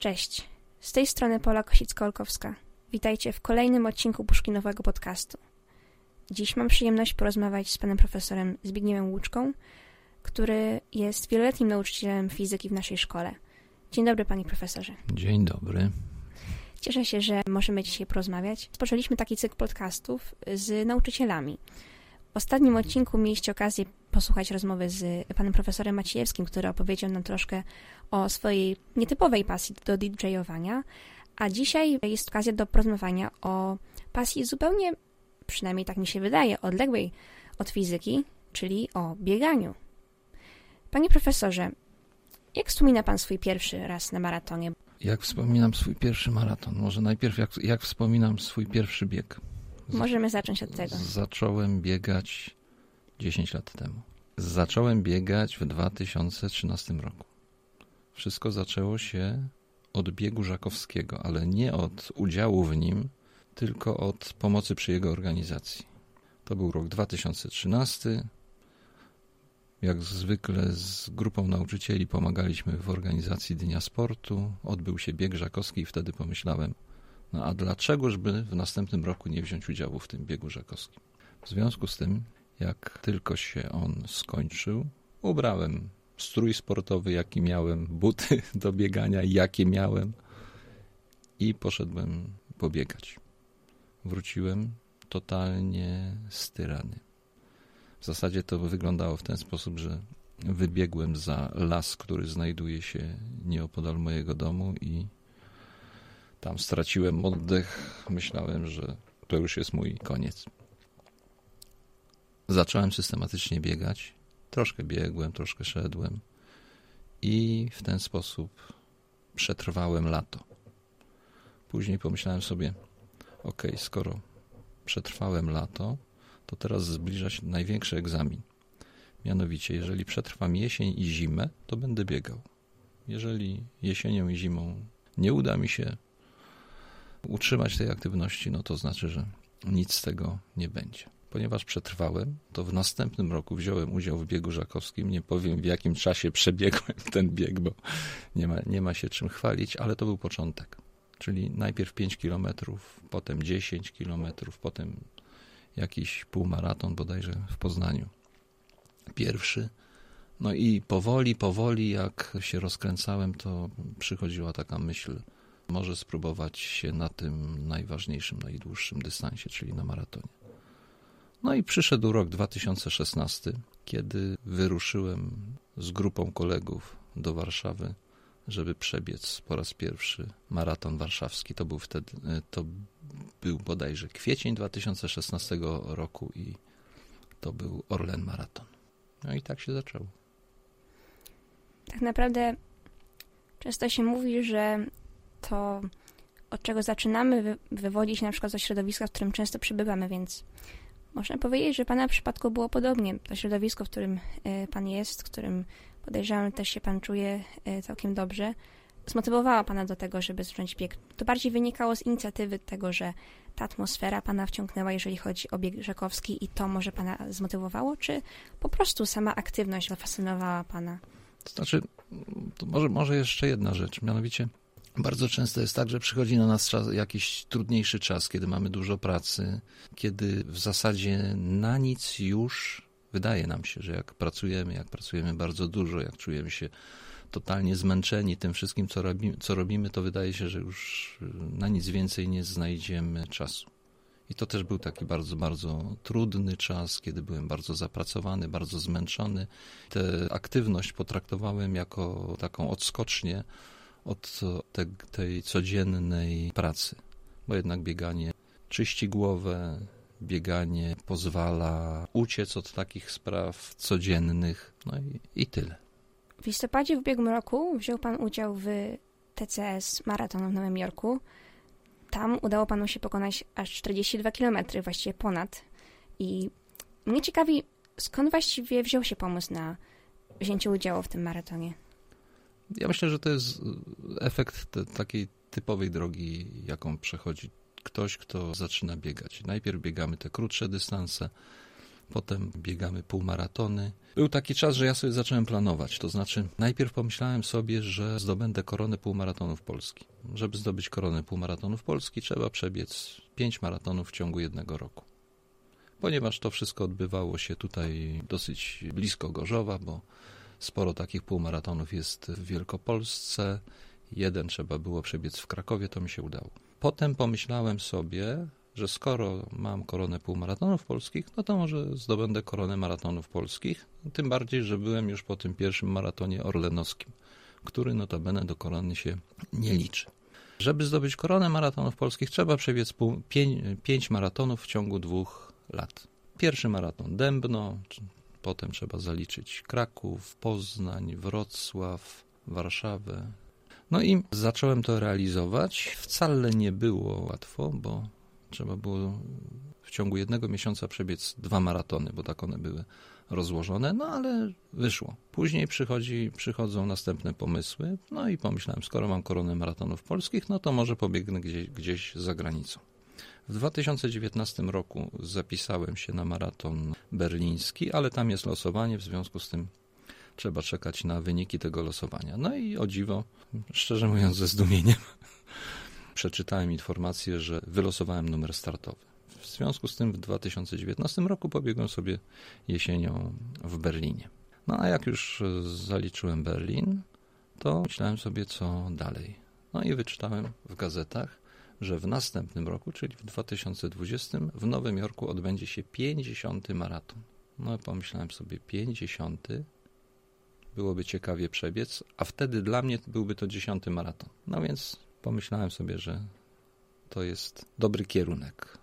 Cześć, z tej strony Pola Kosicka-Olkowska. Witajcie w kolejnym odcinku Puszkinowego podcastu. Dziś mam przyjemność porozmawiać z panem profesorem Zbigniewem Łuczką, który jest wieloletnim nauczycielem fizyki w naszej szkole. Dzień dobry, panie profesorze. Dzień dobry. Cieszę się, że możemy dzisiaj porozmawiać. Rozpoczęliśmy taki cykl podcastów z nauczycielami. W ostatnim odcinku mieliście okazję posłuchać rozmowy z panem profesorem Maciejewskim, który opowiedział nam troszkę o swojej nietypowej pasji do DJ-owania, a dzisiaj jest okazja do porozmawiania o pasji zupełnie, przynajmniej tak mi się wydaje, odległej od fizyki, czyli o bieganiu. Panie profesorze, jak wspomina pan swój pierwszy raz na maratonie? Jak wspominam swój pierwszy maraton? Może najpierw jak, jak wspominam swój pierwszy bieg? Możemy zacząć od tego. Zacząłem biegać 10 lat temu. Zacząłem biegać w 2013 roku. Wszystko zaczęło się od biegu żakowskiego, ale nie od udziału w nim, tylko od pomocy przy jego organizacji. To był rok 2013. Jak zwykle z grupą nauczycieli pomagaliśmy w organizacji Dnia Sportu. Odbył się bieg żakowski i wtedy pomyślałem, no a dlaczegoż by w następnym roku nie wziąć udziału w tym biegu żakowskim? W związku z tym, jak tylko się on skończył, ubrałem strój sportowy, jaki miałem, buty do biegania, jakie miałem i poszedłem pobiegać. Wróciłem totalnie styrany. W zasadzie to wyglądało w ten sposób, że wybiegłem za las, który znajduje się nieopodal mojego domu i tam straciłem oddech. Myślałem, że to już jest mój koniec. Zacząłem systematycznie biegać. Troszkę biegłem, troszkę szedłem. I w ten sposób przetrwałem lato. Później pomyślałem sobie, ok, skoro przetrwałem lato, to teraz zbliża się największy egzamin. Mianowicie, jeżeli przetrwam jesień i zimę, to będę biegał. Jeżeli jesienią i zimą nie uda mi się utrzymać tej aktywności, no to znaczy, że nic z tego nie będzie. Ponieważ przetrwałem, to w następnym roku wziąłem udział w biegu żakowskim. Nie powiem w jakim czasie przebiegłem ten bieg, bo nie ma, nie ma się czym chwalić, ale to był początek. Czyli najpierw 5 kilometrów, potem 10 kilometrów, potem jakiś półmaraton bodajże w Poznaniu. Pierwszy. No i powoli, powoli, jak się rozkręcałem, to przychodziła taka myśl, może spróbować się na tym najważniejszym, najdłuższym dystansie, czyli na maratonie. No i przyszedł rok 2016, kiedy wyruszyłem z grupą kolegów do Warszawy, żeby przebiec po raz pierwszy maraton warszawski. To był wtedy, to był bodajże kwiecień 2016 roku i to był Orlen Maraton. No i tak się zaczęło. Tak naprawdę często się mówi, że to, od czego zaczynamy, wywodzi się na przykład ze środowiska, w którym często przebywamy, więc można powiedzieć, że Pana przypadku było podobnie. To środowisko, w którym e, Pan jest, w którym podejrzewam też się Pan czuje e, całkiem dobrze, zmotywowało Pana do tego, żeby zacząć bieg. To bardziej wynikało z inicjatywy tego, że ta atmosfera Pana wciągnęła, jeżeli chodzi o bieg rzekowski i to może Pana zmotywowało, czy po prostu sama aktywność zafascynowała Pana? To znaczy, to może, może jeszcze jedna rzecz, mianowicie bardzo często jest tak, że przychodzi na nas czas, jakiś trudniejszy czas, kiedy mamy dużo pracy, kiedy w zasadzie na nic już wydaje nam się, że jak pracujemy, jak pracujemy bardzo dużo, jak czujemy się totalnie zmęczeni tym wszystkim, co co robimy, to wydaje się, że już na nic więcej nie znajdziemy czasu. I to też był taki bardzo, bardzo trudny czas, kiedy byłem bardzo zapracowany, bardzo zmęczony. Tę aktywność potraktowałem jako taką odskocznię od te, tej codziennej pracy, bo jednak bieganie czyści głowę, bieganie pozwala uciec od takich spraw codziennych, no i, i tyle. W listopadzie w ubiegłym roku wziął Pan udział w TCS Maraton w Nowym Jorku. Tam udało Panu się pokonać aż 42 km, właściwie ponad. I mnie ciekawi, skąd właściwie wziął się pomysł na wzięcie udziału w tym maratonie? Ja myślę, że to jest efekt takiej typowej drogi, jaką przechodzi ktoś, kto zaczyna biegać. Najpierw biegamy te krótsze dystanse, potem biegamy półmaratony. Był taki czas, że ja sobie zacząłem planować, to znaczy najpierw pomyślałem sobie, że zdobędę koronę półmaratonów Polski. Żeby zdobyć koronę półmaratonów Polski trzeba przebiec pięć maratonów w ciągu jednego roku. Ponieważ to wszystko odbywało się tutaj dosyć blisko Gorzowa, bo sporo takich półmaratonów jest w Wielkopolsce, jeden trzeba było przebiec w Krakowie, to mi się udało. Potem pomyślałem sobie, że skoro mam koronę półmaratonów polskich, no to może zdobędę koronę maratonów polskich. Tym bardziej, że byłem już po tym pierwszym maratonie orlenowskim, który notabene do korony się nie liczy. Żeby zdobyć koronę maratonów polskich, trzeba przebiec pół, pięć, pięć maratonów w ciągu dwóch lat. Pierwszy maraton Dębno, potem trzeba zaliczyć Kraków, Poznań, Wrocław, Warszawę. No i zacząłem to realizować. Wcale nie było łatwo, bo Trzeba było w ciągu jednego miesiąca przebiec dwa maratony, bo tak one były rozłożone, no ale wyszło. Później przychodzi, przychodzą następne pomysły, no i pomyślałem, skoro mam koronę maratonów polskich, no to może pobiegnę gdzieś, gdzieś za granicą. W 2019 roku zapisałem się na maraton berliński, ale tam jest losowanie, w związku z tym trzeba czekać na wyniki tego losowania. No i o dziwo, szczerze mówiąc ze zdumieniem, przeczytałem informację, że wylosowałem numer startowy. W związku z tym w 2019 roku pobiegłem sobie jesienią w Berlinie. No a jak już zaliczyłem Berlin, to myślałem sobie, co dalej. No i wyczytałem w gazetach, że w następnym roku, czyli w 2020, w Nowym Jorku odbędzie się 50. maraton. No pomyślałem sobie, 50. byłoby ciekawie przebiec, a wtedy dla mnie byłby to 10 maraton. No więc pomyślałem sobie, że to jest dobry kierunek.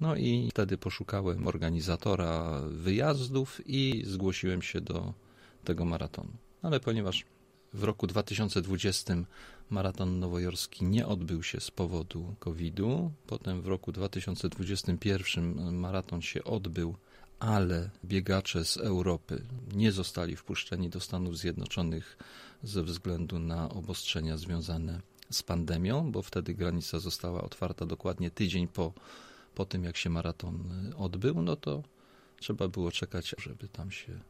No i wtedy poszukałem organizatora wyjazdów i zgłosiłem się do tego maratonu. Ale ponieważ w roku 2020 maraton nowojorski nie odbył się z powodu COVID-u, potem w roku 2021 maraton się odbył, ale biegacze z Europy nie zostali wpuszczeni do Stanów Zjednoczonych ze względu na obostrzenia związane z pandemią, bo wtedy granica została otwarta dokładnie tydzień po, po tym, jak się maraton odbył, no to trzeba było czekać, żeby tam się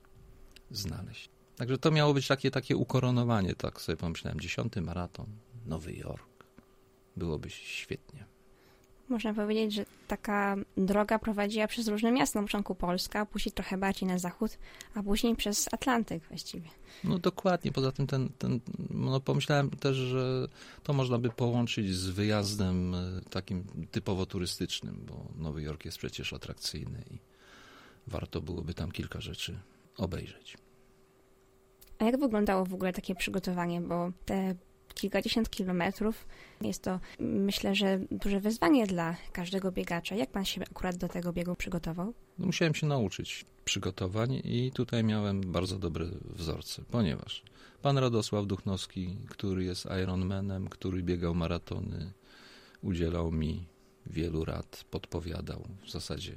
znaleźć. Także to miało być takie, takie ukoronowanie, tak sobie pomyślałem. Dziesiąty maraton, Nowy Jork. Byłoby świetnie. Można powiedzieć, że taka droga prowadziła przez różne miasta. Na początku Polska, później trochę bardziej na zachód, a później przez Atlantyk właściwie. No dokładnie. Poza tym ten, ten, no pomyślałem też, że to można by połączyć z wyjazdem e, takim typowo turystycznym, bo Nowy Jork jest przecież atrakcyjny i warto byłoby tam kilka rzeczy obejrzeć. A jak wyglądało w ogóle takie przygotowanie? Bo te kilkadziesiąt kilometrów. Jest to, myślę, że duże wyzwanie dla każdego biegacza. Jak pan się akurat do tego biegu przygotował? No, musiałem się nauczyć przygotowań i tutaj miałem bardzo dobre wzorce, ponieważ pan Radosław Duchnowski, który jest Ironmanem, który biegał maratony, udzielał mi wielu rad, podpowiadał w zasadzie.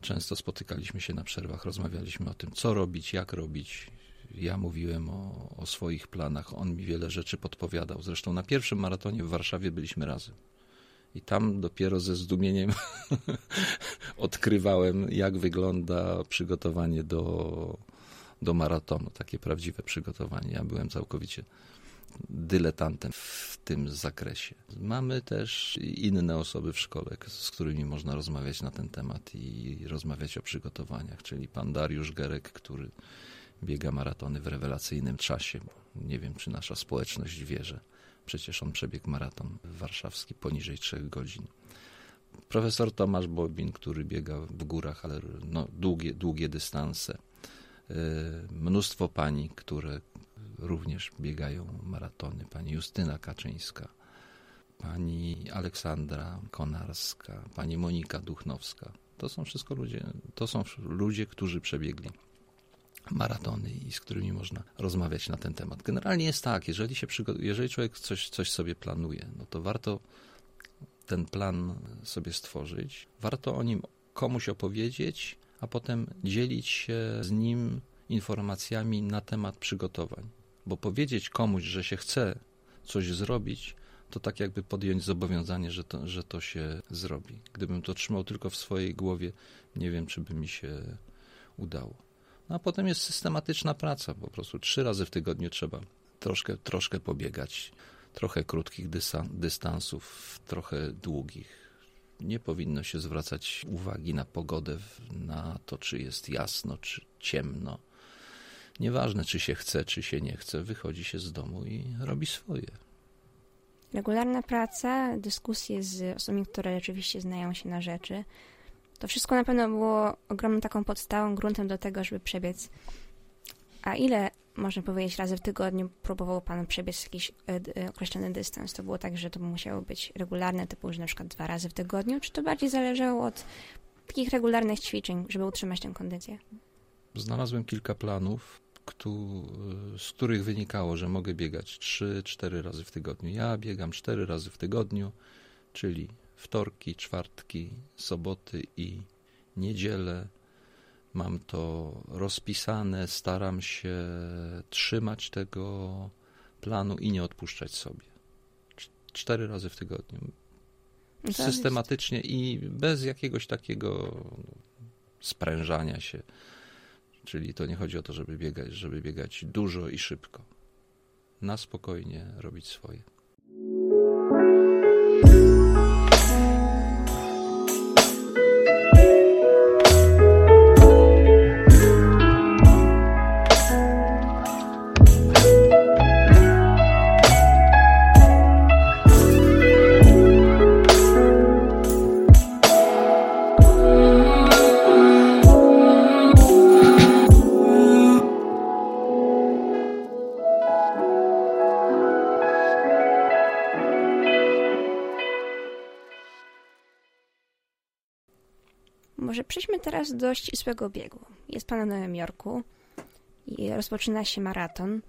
Często spotykaliśmy się na przerwach, rozmawialiśmy o tym, co robić, jak robić, ja mówiłem o, o, swoich planach, on mi wiele rzeczy podpowiadał. Zresztą na pierwszym maratonie w Warszawie byliśmy razem. I tam dopiero ze zdumieniem odkrywałem, jak wygląda przygotowanie do, do maratonu. Takie prawdziwe przygotowanie. Ja byłem całkowicie dyletantem w tym zakresie. Mamy też inne osoby w szkole, z którymi można rozmawiać na ten temat i rozmawiać o przygotowaniach, czyli pan Dariusz Gerek, który biega maratony w rewelacyjnym czasie. Nie wiem, czy nasza społeczność wie, że przecież on przebiegł maraton warszawski poniżej 3 godzin. Profesor Tomasz Bobin, który biega w górach, ale no, długie, długie dystanse. E, mnóstwo pani, które również biegają maratony. Pani Justyna Kaczyńska, pani Aleksandra Konarska, pani Monika Duchnowska. To są wszystko ludzie, to są ludzie, którzy przebiegli maratony i z którymi można rozmawiać na ten temat. Generalnie jest tak, jeżeli, się jeżeli człowiek coś, coś sobie planuje, no to warto ten plan sobie stworzyć, warto o nim komuś opowiedzieć, a potem dzielić się z nim informacjami na temat przygotowań. Bo powiedzieć komuś, że się chce coś zrobić, to tak jakby podjąć zobowiązanie, że to, że to się zrobi. Gdybym to trzymał tylko w swojej głowie, nie wiem, czy by mi się udało. No a potem jest systematyczna praca, po prostu trzy razy w tygodniu trzeba troszkę, troszkę pobiegać, trochę krótkich dystansów, trochę długich. Nie powinno się zwracać uwagi na pogodę, na to, czy jest jasno, czy ciemno. Nieważne, czy się chce, czy się nie chce, wychodzi się z domu i robi swoje. Regularna praca, dyskusje z osobami, które rzeczywiście znają się na rzeczy. To wszystko na pewno było ogromną taką podstawą, gruntem do tego, żeby przebiec. A ile, można powiedzieć, razy w tygodniu próbował Pan przebiec jakiś e, e, określony dystans? To było tak, że to musiało być regularne, typu, że na przykład dwa razy w tygodniu? Czy to bardziej zależało od takich regularnych ćwiczeń, żeby utrzymać tę kondycję? Znalazłem kilka planów, z których wynikało, że mogę biegać 3-4 razy w tygodniu. Ja biegam 4 razy w tygodniu, czyli wtorki, czwartki, soboty i niedzielę. Mam to rozpisane, staram się trzymać tego planu i nie odpuszczać sobie. Cztery razy w tygodniu. No Systematycznie i bez jakiegoś takiego sprężania się. Czyli to nie chodzi o to, żeby biegać, żeby biegać dużo i szybko. Na spokojnie robić swoje. Przejdźmy teraz do ścisłego biegu. Jest Pan w Nowym Jorku i rozpoczyna się maraton.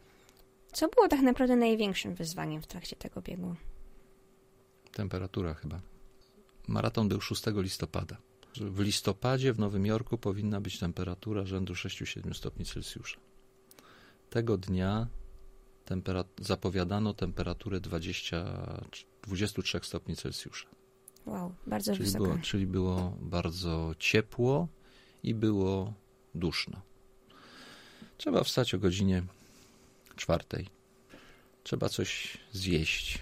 Co było tak naprawdę największym wyzwaniem w trakcie tego biegu? Temperatura chyba. Maraton był 6 listopada. W listopadzie w Nowym Jorku powinna być temperatura rzędu 6-7 stopni Celsjusza. Tego dnia temperat zapowiadano temperaturę 20, 23 stopni Celsjusza. Wow, bardzo czyli wysoko. Było, czyli było bardzo ciepło i było duszno. Trzeba wstać o godzinie czwartej. Trzeba coś zjeść.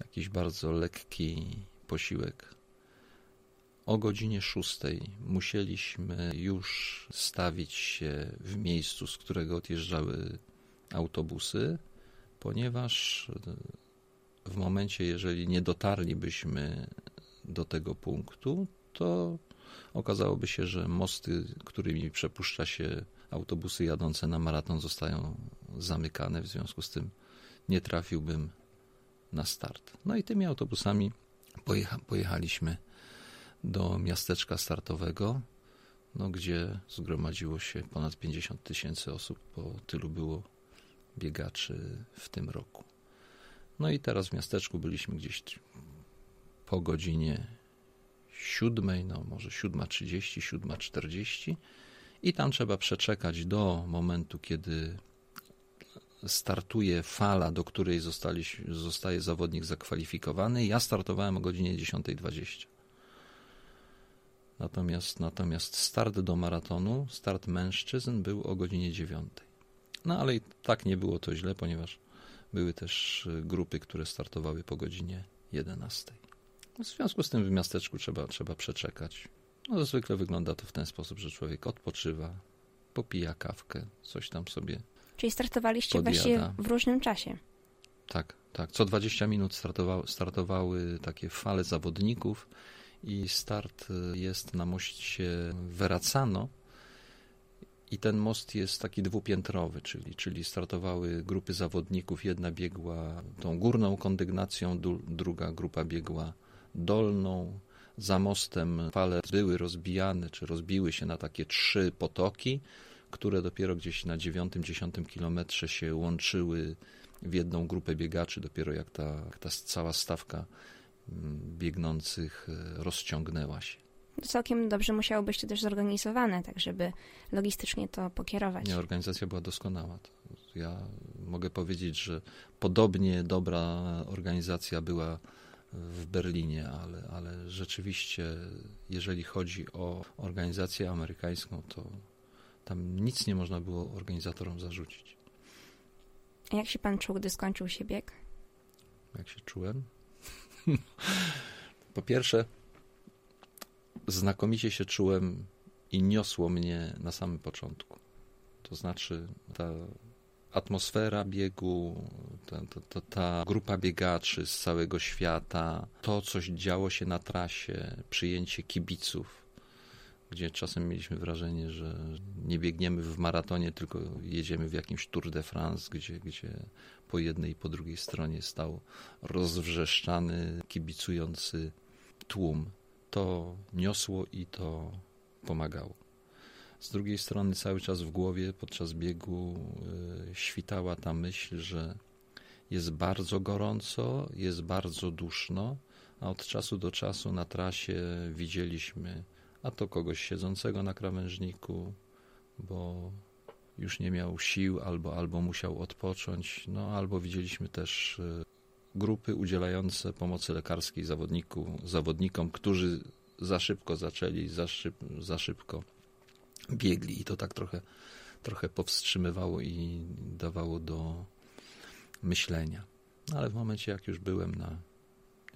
Jakiś bardzo lekki posiłek. O godzinie szóstej musieliśmy już stawić się w miejscu, z którego odjeżdżały autobusy, ponieważ w momencie, jeżeli nie dotarlibyśmy do tego punktu, to okazałoby się, że mosty, którymi przepuszcza się autobusy jadące na maraton, zostają zamykane. W związku z tym nie trafiłbym na start. No i tymi autobusami pojecha pojechaliśmy do miasteczka startowego, no, gdzie zgromadziło się ponad 50 tysięcy osób, bo tylu było biegaczy w tym roku. No i teraz w miasteczku byliśmy gdzieś po godzinie siódmej, no może siódma trzydzieści, siódma czterdzieści i tam trzeba przeczekać do momentu, kiedy startuje fala, do której zostali, zostaje zawodnik zakwalifikowany. Ja startowałem o godzinie 10.20. Natomiast, natomiast start do maratonu, start mężczyzn był o godzinie 9. No ale i tak nie było to źle, ponieważ były też grupy, które startowały po godzinie 11. W związku z tym w miasteczku trzeba, trzeba przeczekać. No, zwykle wygląda to w ten sposób, że człowiek odpoczywa, popija kawkę, coś tam sobie. Czyli startowaliście podjada. właściwie w różnym czasie. Tak, tak. Co 20 minut startowały, startowały takie fale zawodników i start jest na moście Veracano. I ten most jest taki dwupiętrowy, czyli, czyli startowały grupy zawodników. Jedna biegła tą górną kondygnacją, druga grupa biegła dolną. Za mostem fale były rozbijane, czy rozbiły się na takie trzy potoki, które dopiero gdzieś na dziewiątym, dziesiątym kilometrze się łączyły w jedną grupę biegaczy, dopiero jak ta, jak ta cała stawka mm, biegnących e, rozciągnęła się. Całkiem dobrze musiało być to też zorganizowane, tak żeby logistycznie to pokierować. Nie, organizacja była doskonała. ja mogę powiedzieć, że podobnie dobra organizacja była w Berlinie, ale, ale rzeczywiście, jeżeli chodzi o organizację amerykańską, to tam nic nie można było organizatorom zarzucić. A jak się pan czuł, gdy skończył się bieg? Jak się czułem? po pierwsze, znakomicie się czułem i niosło mnie na samym początku. To znaczy, ta atmosfera biegu, ta, ta, ta, grupa biegaczy z całego świata, to, co działo się na trasie, przyjęcie kibiców, gdzie czasem mieliśmy wrażenie, że nie biegniemy w maratonie, tylko jedziemy w jakimś Tour de France, gdzie, gdzie po jednej i po drugiej stronie stał rozwrzeszczany, kibicujący tłum. To niosło i to pomagało. Z drugiej strony cały czas w głowie podczas biegu y, świtała ta myśl, że jest bardzo gorąco, jest bardzo duszno, a od czasu do czasu na trasie widzieliśmy a to kogoś siedzącego na krawężniku, bo już nie miał sił albo, albo musiał odpocząć, no albo widzieliśmy też y, grupy udzielające pomocy lekarskiej zawodniku, zawodnikom, którzy za szybko zaczęli, za, szyb, za szybko biegli i to tak trochę, trochę powstrzymywało i dawało do myślenia. No ale w momencie, jak już byłem na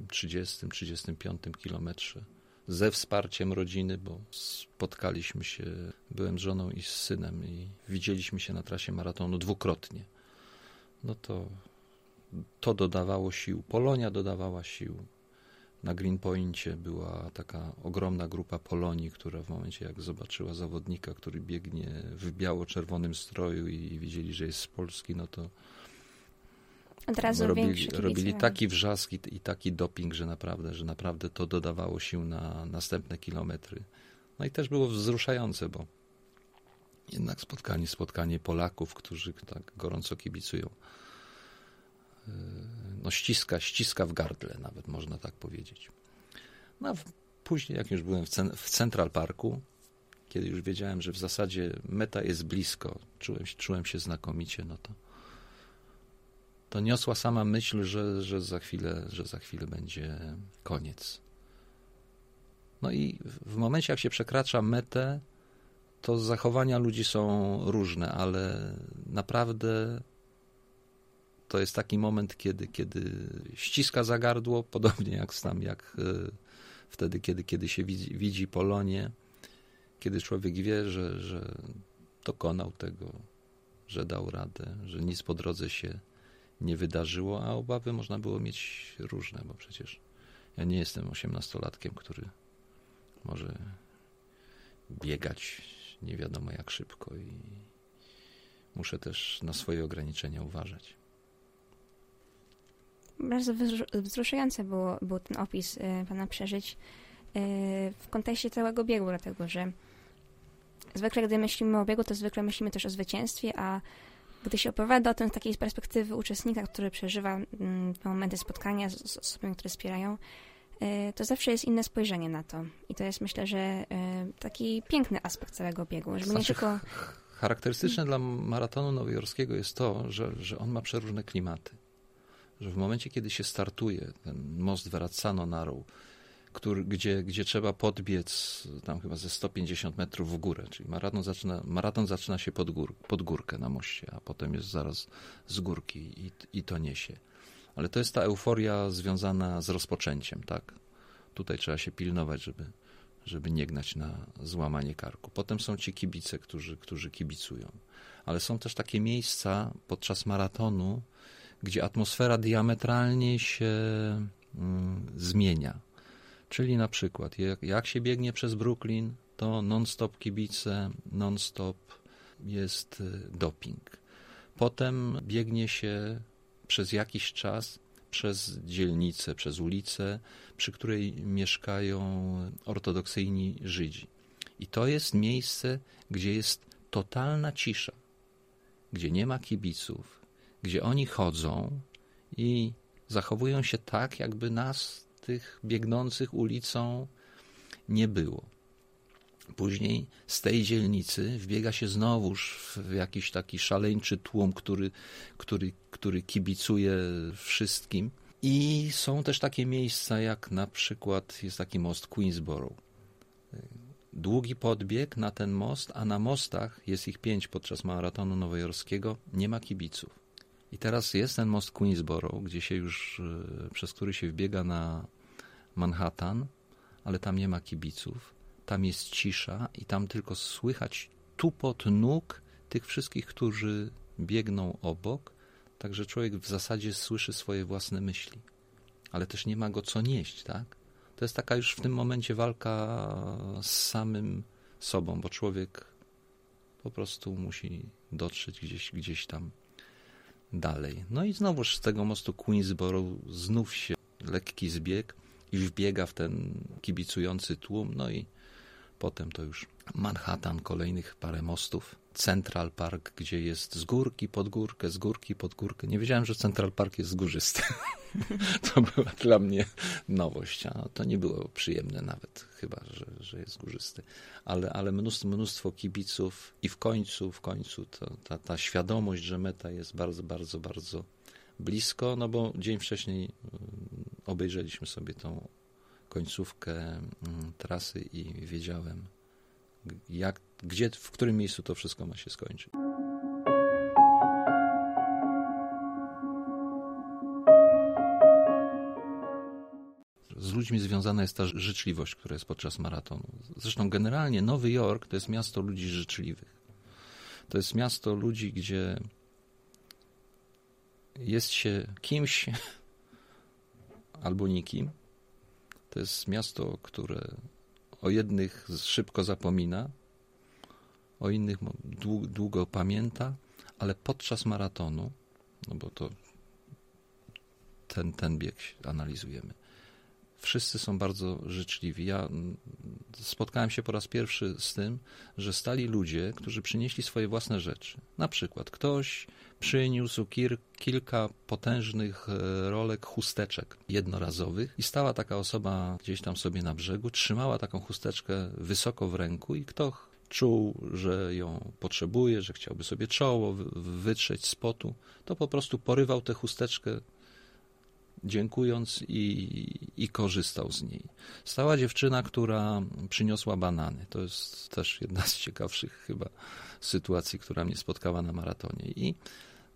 30-35 kilometrze, ze wsparciem rodziny, bo spotkaliśmy się, byłem z żoną i z synem i widzieliśmy się na trasie maratonu dwukrotnie. No to to dodawało sił. Polonia dodawała sił. Na Greenpointie była taka ogromna grupa Polonii, która w momencie jak zobaczyła zawodnika, który biegnie w biało-czerwonym stroju i widzieli, że jest z Polski, no to od razu robili, robili taki wrzask i, i, taki doping, że naprawdę, że naprawdę to dodawało sił na następne kilometry. No i też było wzruszające, bo jednak spotkanie, spotkanie Polaków, którzy tak gorąco kibicują. No ściska, ściska w gardle nawet, można tak powiedzieć. No później, jak już byłem w, w Central Parku, kiedy już wiedziałem, że w zasadzie meta jest blisko, czułem, czułem się znakomicie, no to to niosła sama myśl, że, że, za chwilę, że za chwilę będzie koniec. No i w momencie, jak się przekracza metę, to zachowania ludzi są różne, ale naprawdę to jest taki moment, kiedy, kiedy ściska za gardło, podobnie jak jak e, wtedy, kiedy, kiedy się widzi, widzi Polonię, kiedy człowiek wie, że, że dokonał tego, że dał radę, że nic po drodze się nie wydarzyło, a obawy można było mieć różne, bo przecież ja nie jestem osiemnastolatkiem, który może biegać nie wiadomo jak szybko i muszę też na swoje ograniczenia uważać. Bardzo wzruszający było, był ten opis y, Pana przeżyć y, w kontekście całego biegu, dlatego że zwykle, gdy myślimy o biegu, to zwykle myślimy też o zwycięstwie, a gdy się opowiada o tym z takiej perspektywy uczestnika, który przeżywa mm, te momenty spotkania z, z osobami, które wspierają, y, to zawsze jest inne spojrzenie na to. I to jest, myślę, że taki piękny aspekt całego biegu. Żeby znaczy, nie tylko... Charakterystyczne dla maratonu nowojorskiego jest to, że, że on ma przeróżne klimaty. Że w momencie, kiedy się startuje, ten most Verrazzano Narrow, który, gdzie, gdzie trzeba podbiec tam chyba ze 150 metrów w górę, czyli maraton zaczyna, maraton zaczyna się pod, gór, pod górkę na moście, a potem jest zaraz z górki i, i to niesie. Ale to jest ta euforia związana z rozpoczęciem, tak? Tutaj trzeba się pilnować, żeby, żeby nie gnać na złamanie karku. Potem są ci kibice, którzy, którzy kibicują. Ale są też takie miejsca podczas maratonu, gdzie atmosfera diametralnie się mm, zmienia Czyli na przykład, jak, jak się biegnie przez Brooklyn, to non-stop kibice, non-stop jest y, doping. Potem biegnie się przez jakiś czas przez dzielnicę, przez ulicę, przy której mieszkają ortodoksyjni Żydzi. I to jest miejsce, gdzie jest totalna cisza, gdzie nie ma kibiców, gdzie oni chodzą i zachowują się tak, jakby nas tych biegnących ulicą nie było. Później z tej dzielnicy wbiega się znowuż w jakiś taki szaleńczy tłum, który, który, który kibicuje wszystkim. I są też takie miejsca, jak na przykład jest taki most Queensboro. Długi podbieg na ten most, a na mostach, jest ich pięć podczas maratonu nowojorskiego, nie ma kibiców. I teraz jest ten most Queensboro, gdzie się już, e, przez który się wbiega na Manhattan, ale tam nie ma kibiców. Tam jest cisza i tam tylko słychać tupot nóg tych wszystkich, którzy biegną obok. Także człowiek w zasadzie słyszy swoje własne myśli, ale też nie ma go co nieść, tak? To jest taka już w tym momencie walka z samym sobą, bo człowiek po prostu musi dotrzeć gdzieś, gdzieś tam dalej. No i znowuż z tego mostu Queensboro znów się lekki zbieg i wbiega w ten kibicujący tłum, no i potem to już Manhattan, kolejnych parę mostów. Central Park, gdzie jest z górki pod górkę, z górki pod górkę. Nie wiedziałem, że Central Park jest górzysty. to była dla mnie nowość, a to nie było przyjemne nawet, chyba, że, że jest górzysty. Ale, ale mnóstwo, mnóstwo kibiców i w końcu, w końcu to, ta, ta świadomość, że meta jest bardzo, bardzo, bardzo blisko, no bo dzień wcześniej mm, obejrzeliśmy sobie tą końcówkę mm, trasy i wiedziałem, jak, gdzie, w którym miejscu to wszystko ma się skończyć. Z ludźmi związana jest ta życzliwość, która jest podczas maratonu. Zresztą generalnie Nowy Jork to jest miasto ludzi życzliwych. To jest miasto ludzi, gdzie jest się kimś albo nikim. To jest miasto, które o jednych szybko zapomina, o innych długo pamięta, ale podczas maratonu, no bo to ten, ten bieg analizujemy, wszyscy są bardzo życzliwi. Ja spotkałem się po raz pierwszy z tym, że stali ludzie, którzy przynieśli swoje własne rzeczy. Na przykład ktoś przyniósł kilka potężnych e, rolek chusteczek jednorazowych i stała taka osoba gdzieś tam sobie na brzegu, trzymała taką chusteczkę wysoko w ręku i kto czuł, że ją potrzebuje, że chciałby sobie czoło wytrzeć z potu, to po prostu porywał tę chusteczkę dziękując i, i korzystał z niej. Stała dziewczyna, która przyniosła banany. To jest też jedna z ciekawszych chyba sytuacji, która mnie spotkała na maratonie. I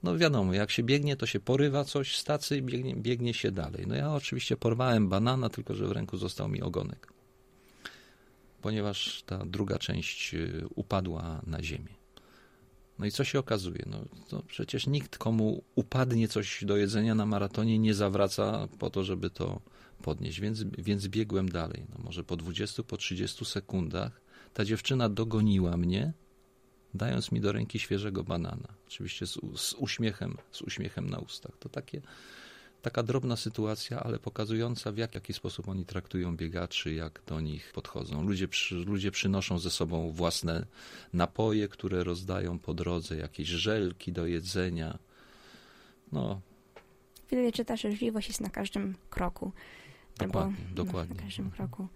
no wiadomo, jak się biegnie, to się porywa coś z tacy i biegnie, biegnie się dalej. No ja oczywiście porwałem banana, tylko że w ręku został mi ogonek, ponieważ ta druga część y, upadła na ziemię. No i co się okazuje? No, to przecież nikt, komu upadnie coś do jedzenia na maratonie, nie zawraca po to, żeby to podnieść, więc, więc biegłem dalej. No może po 20, po 30 sekundach ta dziewczyna dogoniła mnie, dając mi do ręki świeżego banana. Oczywiście z, z uśmiechem, z uśmiechem na ustach. To takie taka drobna sytuacja, ale pokazująca w jak, jaki sposób oni traktują biegaczy, jak do nich podchodzą. Ludzie, przy, ludzie przynoszą ze sobą własne napoje, które rozdają po drodze, jakieś żelki do jedzenia. No. Widać, że ta życzliwość jest na każdym kroku. Dokładnie, Bo, dokładnie. Na każdym kroku.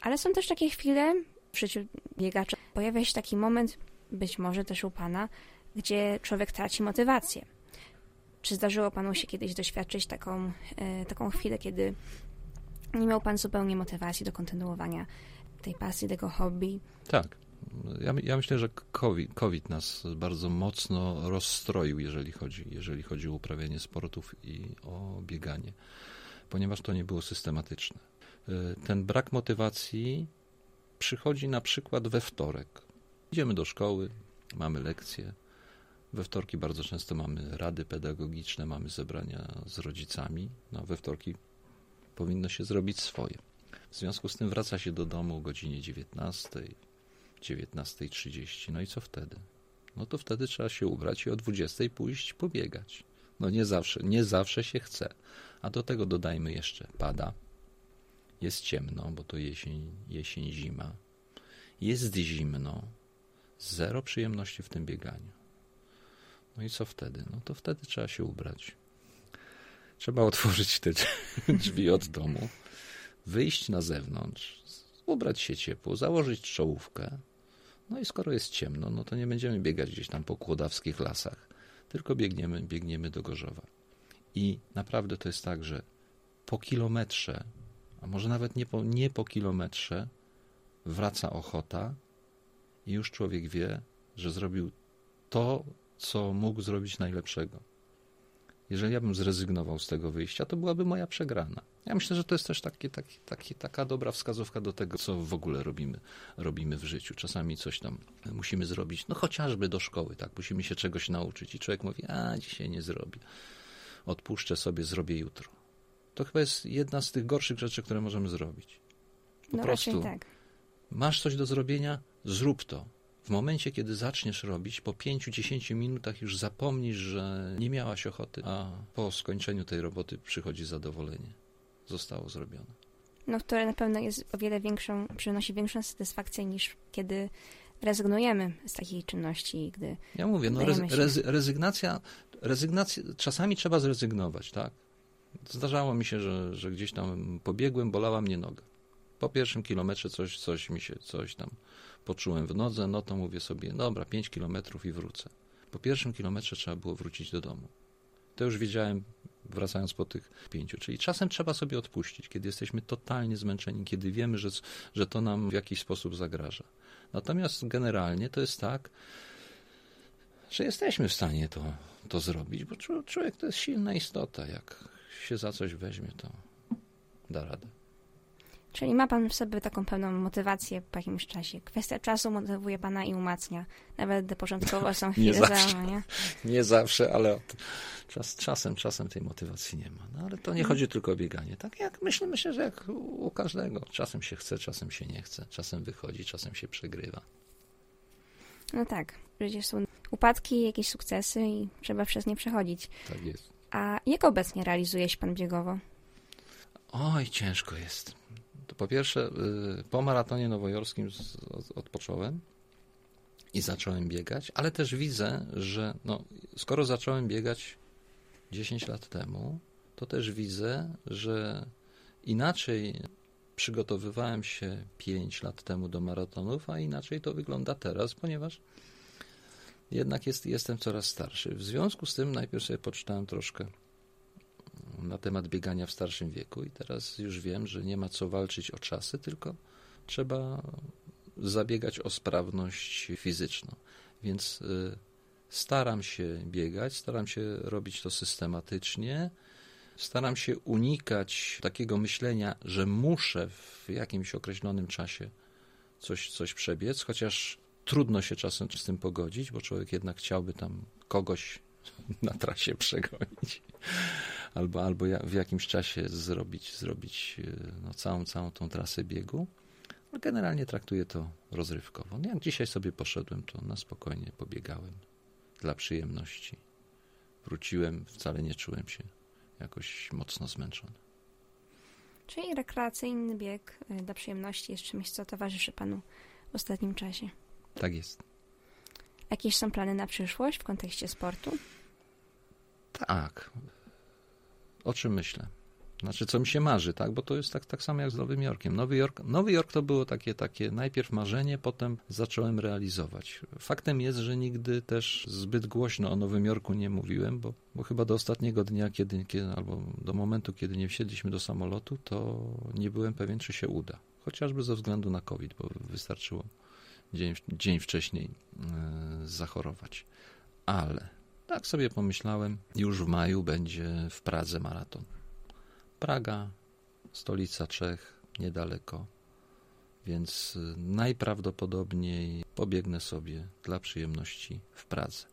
Ale są też takie chwile w życiu biegacza. Pojawia się taki moment, być może też u Pana, gdzie człowiek traci motywację czy zdarzyło Panu się kiedyś doświadczyć taką, e, taką chwilę, kiedy nie miał Pan zupełnie motywacji do kontynuowania tej pasji, tego hobby? Tak. Ja, ja myślę, że COVID, COVID, nas bardzo mocno rozstroił, jeżeli chodzi, jeżeli chodzi o uprawianie sportów i o bieganie, ponieważ to nie było systematyczne. E, ten brak motywacji przychodzi na przykład we wtorek. Idziemy do szkoły, mamy lekcje, we wtorki bardzo często mamy rady pedagogiczne, mamy zebrania z rodzicami. No, we wtorki powinno się zrobić swoje. W związku z tym wraca się do domu o godzinie 19, 19.30. No i co wtedy? No to wtedy trzeba się ubrać i o 20 pójść pobiegać. No nie zawsze, nie zawsze się chce. A do tego dodajmy jeszcze pada. Jest ciemno, bo to jesień, jesień, zima. Jest zimno. Zero przyjemności w tym bieganiu. No i co wtedy? No to wtedy trzeba się ubrać. Trzeba otworzyć te drzwi od domu, wyjść na zewnątrz, ubrać się ciepło, założyć czołówkę. No i skoro jest ciemno, no to nie będziemy biegać gdzieś tam po kłodawskich lasach, tylko biegniemy, biegniemy do Gorzowa. I naprawdę to jest tak, że po kilometrze, a może nawet nie po, nie po kilometrze, wraca ochota i już człowiek wie, że zrobił to, co mógł zrobić najlepszego. Jeżeli ja bym zrezygnował z tego wyjścia, to byłaby moja przegrana. Ja myślę, że to jest też taki, taki, taki, taka dobra wskazówka do tego, co w ogóle robimy, robimy w życiu. Czasami coś tam musimy zrobić, no chociażby do szkoły, tak, musimy się czegoś nauczyć i człowiek mówi, a dzisiaj nie zrobię, odpuszczę sobie, zrobię jutro. To chyba jest jedna z tych gorszych rzeczy, które możemy zrobić. Po no prostu tak. masz coś do zrobienia, zrób to. W momencie, kiedy zaczniesz robić, po 5-10 minutach już zapomnisz, że nie miałaś ochoty, a po skończeniu tej roboty przychodzi zadowolenie. Zostało zrobione. No, które na pewno jest o wiele większą, przynosi większą satysfakcję niż kiedy rezygnujemy z takiej czynności, gdy. Ja mówię, no rezy, rezy, rezygnacja, rezygnacja, czasami trzeba zrezygnować, tak? Zdarzało mi się, że, że gdzieś tam pobiegłem, bolała mnie noga. Po pierwszym kilometrze coś, coś mi się, coś tam poczułem w nodze, no to mówię sobie, dobra, 5 kilometrów i wrócę. Po pierwszym kilometrze trzeba było wrócić do domu. To już wiedziałem, wracając po tych pięciu. Czyli czasem trzeba sobie odpuścić, kiedy jesteśmy totalnie zmęczeni, kiedy wiemy, że, że to nam w jakiś sposób zagraża. Natomiast generalnie to jest tak, że jesteśmy w stanie to, to zrobić, bo człowiek to jest silna istota. Jak się za coś weźmie, to da radę. Czyli ma pan w sobie taką pełną motywację po jakimś czasie. Kwestia czasu motywuje pana i umacnia. Nawet gdy początkowo są chwile nie zawsze, nie? nie zawsze, ale czas, czasem, czasem tej motywacji nie ma. No ale to nie mhm. chodzi tylko o bieganie. Tak jak myślę, myślę, że jak u każdego. Czasem się chce, czasem się nie chce. Czasem wychodzi, czasem się przegrywa. No tak. Przecież są upadki, jakieś sukcesy i trzeba przez nie przechodzić. Tak jest. A jak obecnie realizuje się pan biegowo? Oj, ciężko jest po pierwsze, y, po maratonie nowojorskim odpocząłem i zacząłem biegać, ale też widzę, że no, skoro zacząłem biegać 10 lat temu, to też widzę, że inaczej przygotowywałem się 5 lat temu do maratonów, a inaczej to wygląda teraz, ponieważ jednak jest, jestem coraz starszy. W związku z tym najpierw sobie poczytałem troszkę na temat biegania w starszym wieku i teraz już wiem, że nie ma co walczyć o czasy, tylko trzeba zabiegać o sprawność fizyczną. Więc y, staram się biegać, staram się robić to systematycznie, staram się unikać takiego myślenia, że muszę w jakimś określonym czasie coś, coś przebiec, chociaż trudno się czasem z tym pogodzić, bo człowiek jednak chciałby tam kogoś na trasie przegonić albo, albo w jakimś czasie zrobić, zrobić e, no, całą, całą tą trasę biegu. No, generalnie traktuję to rozrywkowo. No, jak dzisiaj sobie poszedłem, to na spokojnie pobiegałem dla przyjemności. Wróciłem, wcale nie czułem się jakoś mocno zmęczony. Czyli rekreacyjny bieg e, dla przyjemności jest czymś, co towarzyszy Panu w ostatnim czasie. Tak jest. Jakieś są plany na przyszłość w kontekście sportu? Tak o czym myślę. Znaczy, co mi się marzy, tak? Bo to jest tak, tak samo jak z Nowym Jorkiem. Nowy Jork, Nowy Jork to było takie, takie najpierw marzenie, potem zacząłem realizować. Faktem jest, że nigdy też zbyt głośno o Nowym Jorku nie mówiłem, bo, bo chyba do ostatniego dnia, kiedy, kiedy, albo do momentu, kiedy nie wsiedliśmy do samolotu, to nie byłem pewien, czy się uda. Chociażby ze względu na COVID, bo wystarczyło dzień, dzień wcześniej yy, zachorować. Ale tak sobie pomyślałem, już w maju będzie w Pradze maraton. Praga, stolica Czech, niedaleko, więc y, najprawdopodobniej pobiegnę sobie dla przyjemności w Pradze.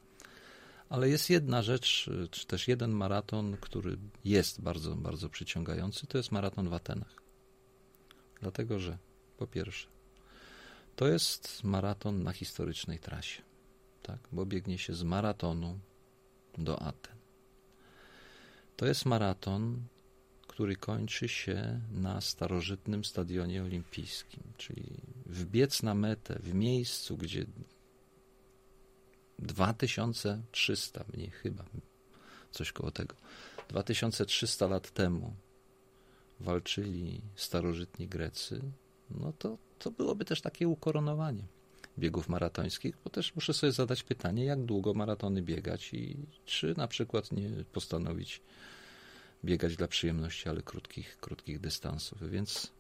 Ale jest jedna rzecz, y, czy też jeden maraton, który jest bardzo, bardzo przyciągający, to jest maraton w Atenach. Dlatego, że po pierwsze, to jest maraton na historycznej trasie, tak? bo biegnie się z maratonu do Aten. To jest maraton, który kończy się na starożytnym stadionie olimpijskim, czyli wbiec na metę w miejscu, gdzie 2300, mniej chyba, coś koło tego, 2300 lat temu walczyli starożytni Grecy, no to, to byłoby też takie ukoronowanie biegów maratońskich, bo też muszę sobie zadać pytanie, jak długo maratony biegać i czy na przykład nie postanowić biegać dla przyjemności, ale krótkich, krótkich dystansów. Więc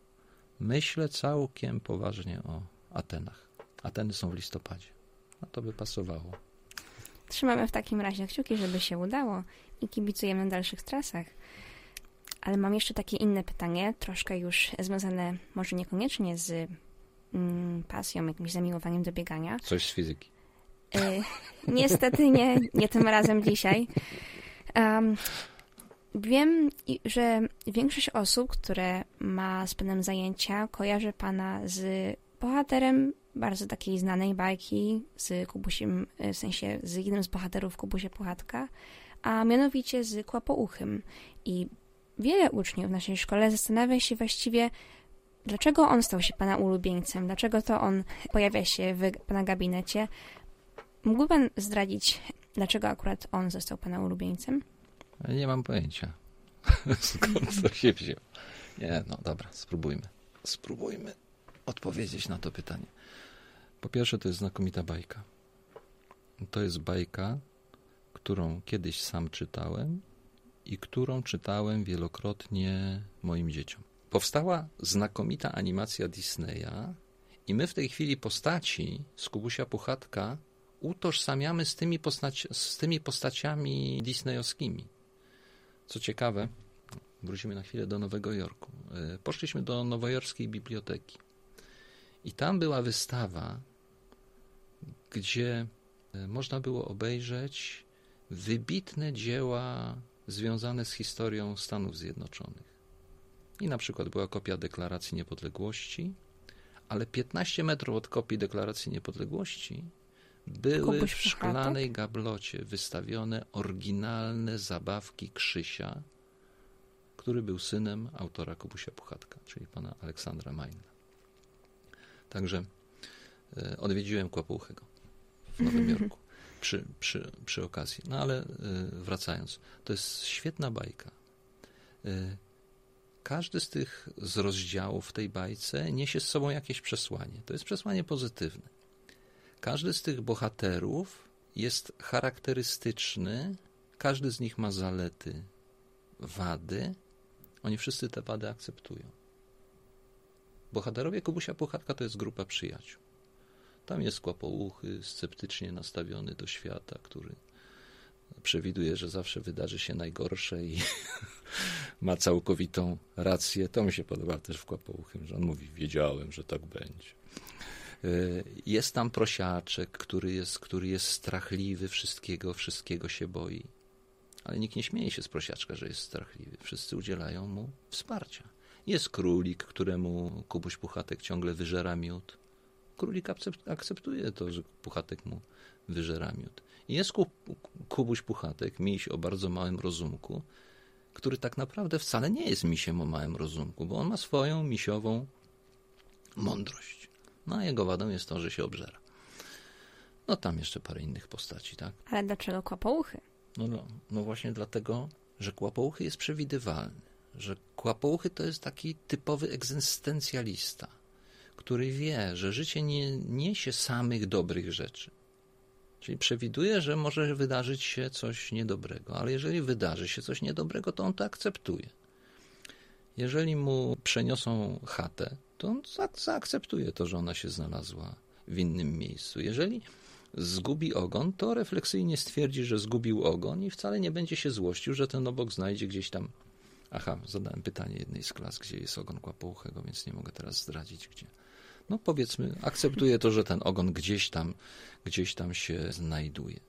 myślę całkiem poważnie o Atenach. Ateny są w listopadzie. A to by pasowało. Trzymamy w takim razie kciuki, żeby się udało i kibicujemy na dalszych trasach. Ale mam jeszcze takie inne pytanie, troszkę już związane może niekoniecznie z mm, pasją, jakimś zamiłowaniem do biegania. Coś z fizyki. Y, niestety nie, nie tym razem dzisiaj. Um, wiem, że większość osób, które ma z panem zajęcia, kojarzy pana z bohaterem bardzo takiej znanej bajki z Kubusiem, w sensie z jednym z bohaterów Kubusia Puchatka, a mianowicie z Kłapouchym. I wiele uczniów w naszej szkole zastanawia się właściwie, dlaczego on stał się pana ulubieńcem, dlaczego to on pojawia się w pana gabinecie. Mógłby pan zdradzić, dlaczego akurat on został pana ulubieńcem? Nie mam pojęcia. Skąd to się wziął? Nie, no dobra, spróbujmy. Spróbujmy odpowiedzieć na to pytanie. Po pierwsze, to jest znakomita bajka. To jest bajka, którą kiedyś sam czytałem i którą czytałem wielokrotnie moim dzieciom. Powstała znakomita animacja Disneya i my w tej chwili postaci z Kubusia Puchatka utożsamiamy z tymi, postać, z tymi postaciami disneyowskimi. Co ciekawe, wrócimy na chwilę do Nowego Jorku. E, poszliśmy do nowojorskiej biblioteki i tam była wystawa, gdzie e, można było obejrzeć wybitne dzieła związane z historią Stanów Zjednoczonych. I na przykład była kopia Deklaracji Niepodległości, ale 15 metrów od kopii Deklaracji Niepodległości były w szklanej gablocie wystawione oryginalne zabawki Krzysia, który był synem autora Kubusia Puchatka, czyli pana Aleksandra Majna. Także e, odwiedziłem Kłapuchego w Nowym Jorku przy, przy, przy okazji. No ale e, wracając, to jest świetna bajka. Każdy z tych z rozdziałów w tej bajce niesie z sobą jakieś przesłanie. To jest przesłanie pozytywne. Każdy z tych bohaterów jest charakterystyczny, każdy z nich ma zalety, wady. Oni wszyscy te wady akceptują. Bohaterowie Kubusia Puchatka to jest grupa przyjaciół. Tam jest kłopouchy, sceptycznie nastawiony do świata, który przewiduje, że zawsze wydarzy się najgorsze i ma całkowitą rację. To mi się podoba też w Kłopouchym, że on mówi, wiedziałem, że tak będzie. E, jest tam prosiaczek, który jest, który jest strachliwy, wszystkiego, wszystkiego się boi. Ale nikt nie śmieje się z prosiaczka, że jest strachliwy. Wszyscy udzielają mu wsparcia. Jest królik, któremu Kubuś Puchatek ciągle wyżera miód. Królik akceptuje to, że Puchatek mu wyżera miód. Jest Kubuś Puchatek, miś o bardzo małym rozumku, który tak naprawdę wcale nie jest misiem o małym rozumku, bo on ma swoją misiową mądrość. No a jego wadą jest to, że się obżera. No tam jeszcze parę innych postaci, tak? Ale dlaczego kłapouchy? No, no, no właśnie dlatego, że kłapouchy jest przewidywalny. Że kłapouchy to jest taki typowy egzystencjalista, który wie, że życie nie niesie samych dobrych rzeczy. Czyli przewiduje, że może wydarzyć się coś niedobrego, ale jeżeli wydarzy się coś niedobrego, to on to akceptuje. Jeżeli mu przeniosą chatę, to on zaakceptuje to, że ona się znalazła w innym miejscu. Jeżeli zgubi ogon, to refleksyjnie stwierdzi, że zgubił ogon i wcale nie będzie się złościł, że ten obok znajdzie gdzieś tam. Aha, zadałem pytanie jednej z klas, gdzie jest ogon kłapouchego, więc nie mogę teraz zdradzić, gdzie. No powiedzmy, akceptuję to, że ten ogon gdzieś tam, gdzieś tam się znajduje.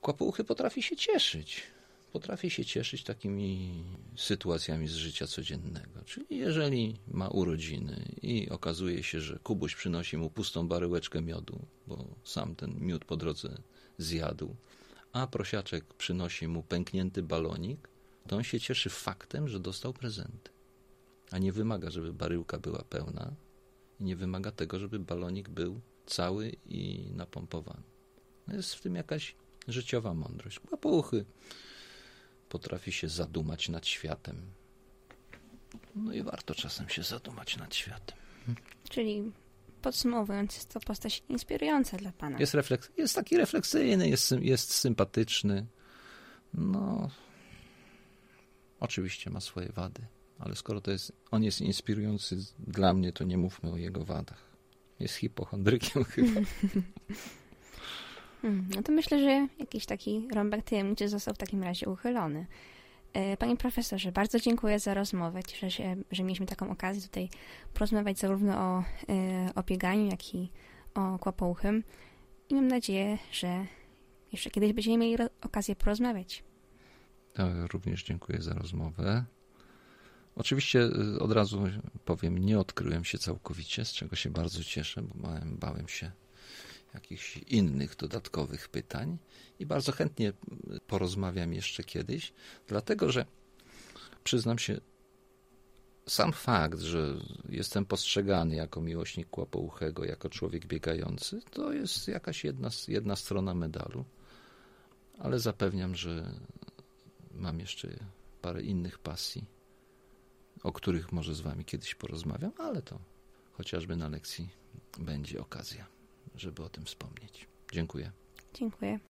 Kłapouchy potrafi się cieszyć potrafię się cieszyć takimi sytuacjami z życia codziennego. Czyli jeżeli ma urodziny i okazuje się, że Kubuś przynosi mu pustą baryłeczkę miodu, bo sam ten miód po drodze zjadł, a prosiaczek przynosi mu pęknięty balonik, to on się cieszy faktem, że dostał prezenty. A nie wymaga, żeby baryłka była pełna i nie wymaga tego, żeby balonik był cały i napompowany. No jest w tym jakaś życiowa mądrość. Kłapuchy potrafi się zadumać nad światem. No i warto czasem się zadumać nad światem. Czyli podsumowując, jest to postać inspirująca dla pana. Jest, refleks, jest taki refleksyjny, jest, jest sympatyczny. No, oczywiście ma swoje wady, ale skoro to jest, on jest inspirujący dla mnie, to nie mówmy o jego wadach. Jest hipochondrykiem chyba. Hmm, no to myślę, że jakiś taki rąbek tajemnicy został w takim razie uchylony. E, panie profesorze, bardzo dziękuję za rozmowę. Cieszę się, że mieliśmy taką okazję tutaj porozmawiać zarówno o, e, o bieganiu, jak i o kłopouchym. I mam nadzieję, że jeszcze kiedyś będziemy mieli okazję porozmawiać. Ja również dziękuję za rozmowę. Oczywiście e, od razu powiem, nie odkryłem się całkowicie, z czego się bardzo cieszę, bo bałem, bałem się jakichś innych dodatkowych pytań i bardzo chętnie porozmawiam jeszcze kiedyś, dlatego że przyznam się, sam fakt, że jestem postrzegany jako miłośnik kłopouchego, jako człowiek biegający, to jest jakaś jedna, jedna strona medalu, ale zapewniam, że mam jeszcze parę innych pasji, o których może z wami kiedyś porozmawiam, ale to chociażby na lekcji będzie okazja żeby o tym wspomnieć. Dziękuję. Dziękuję.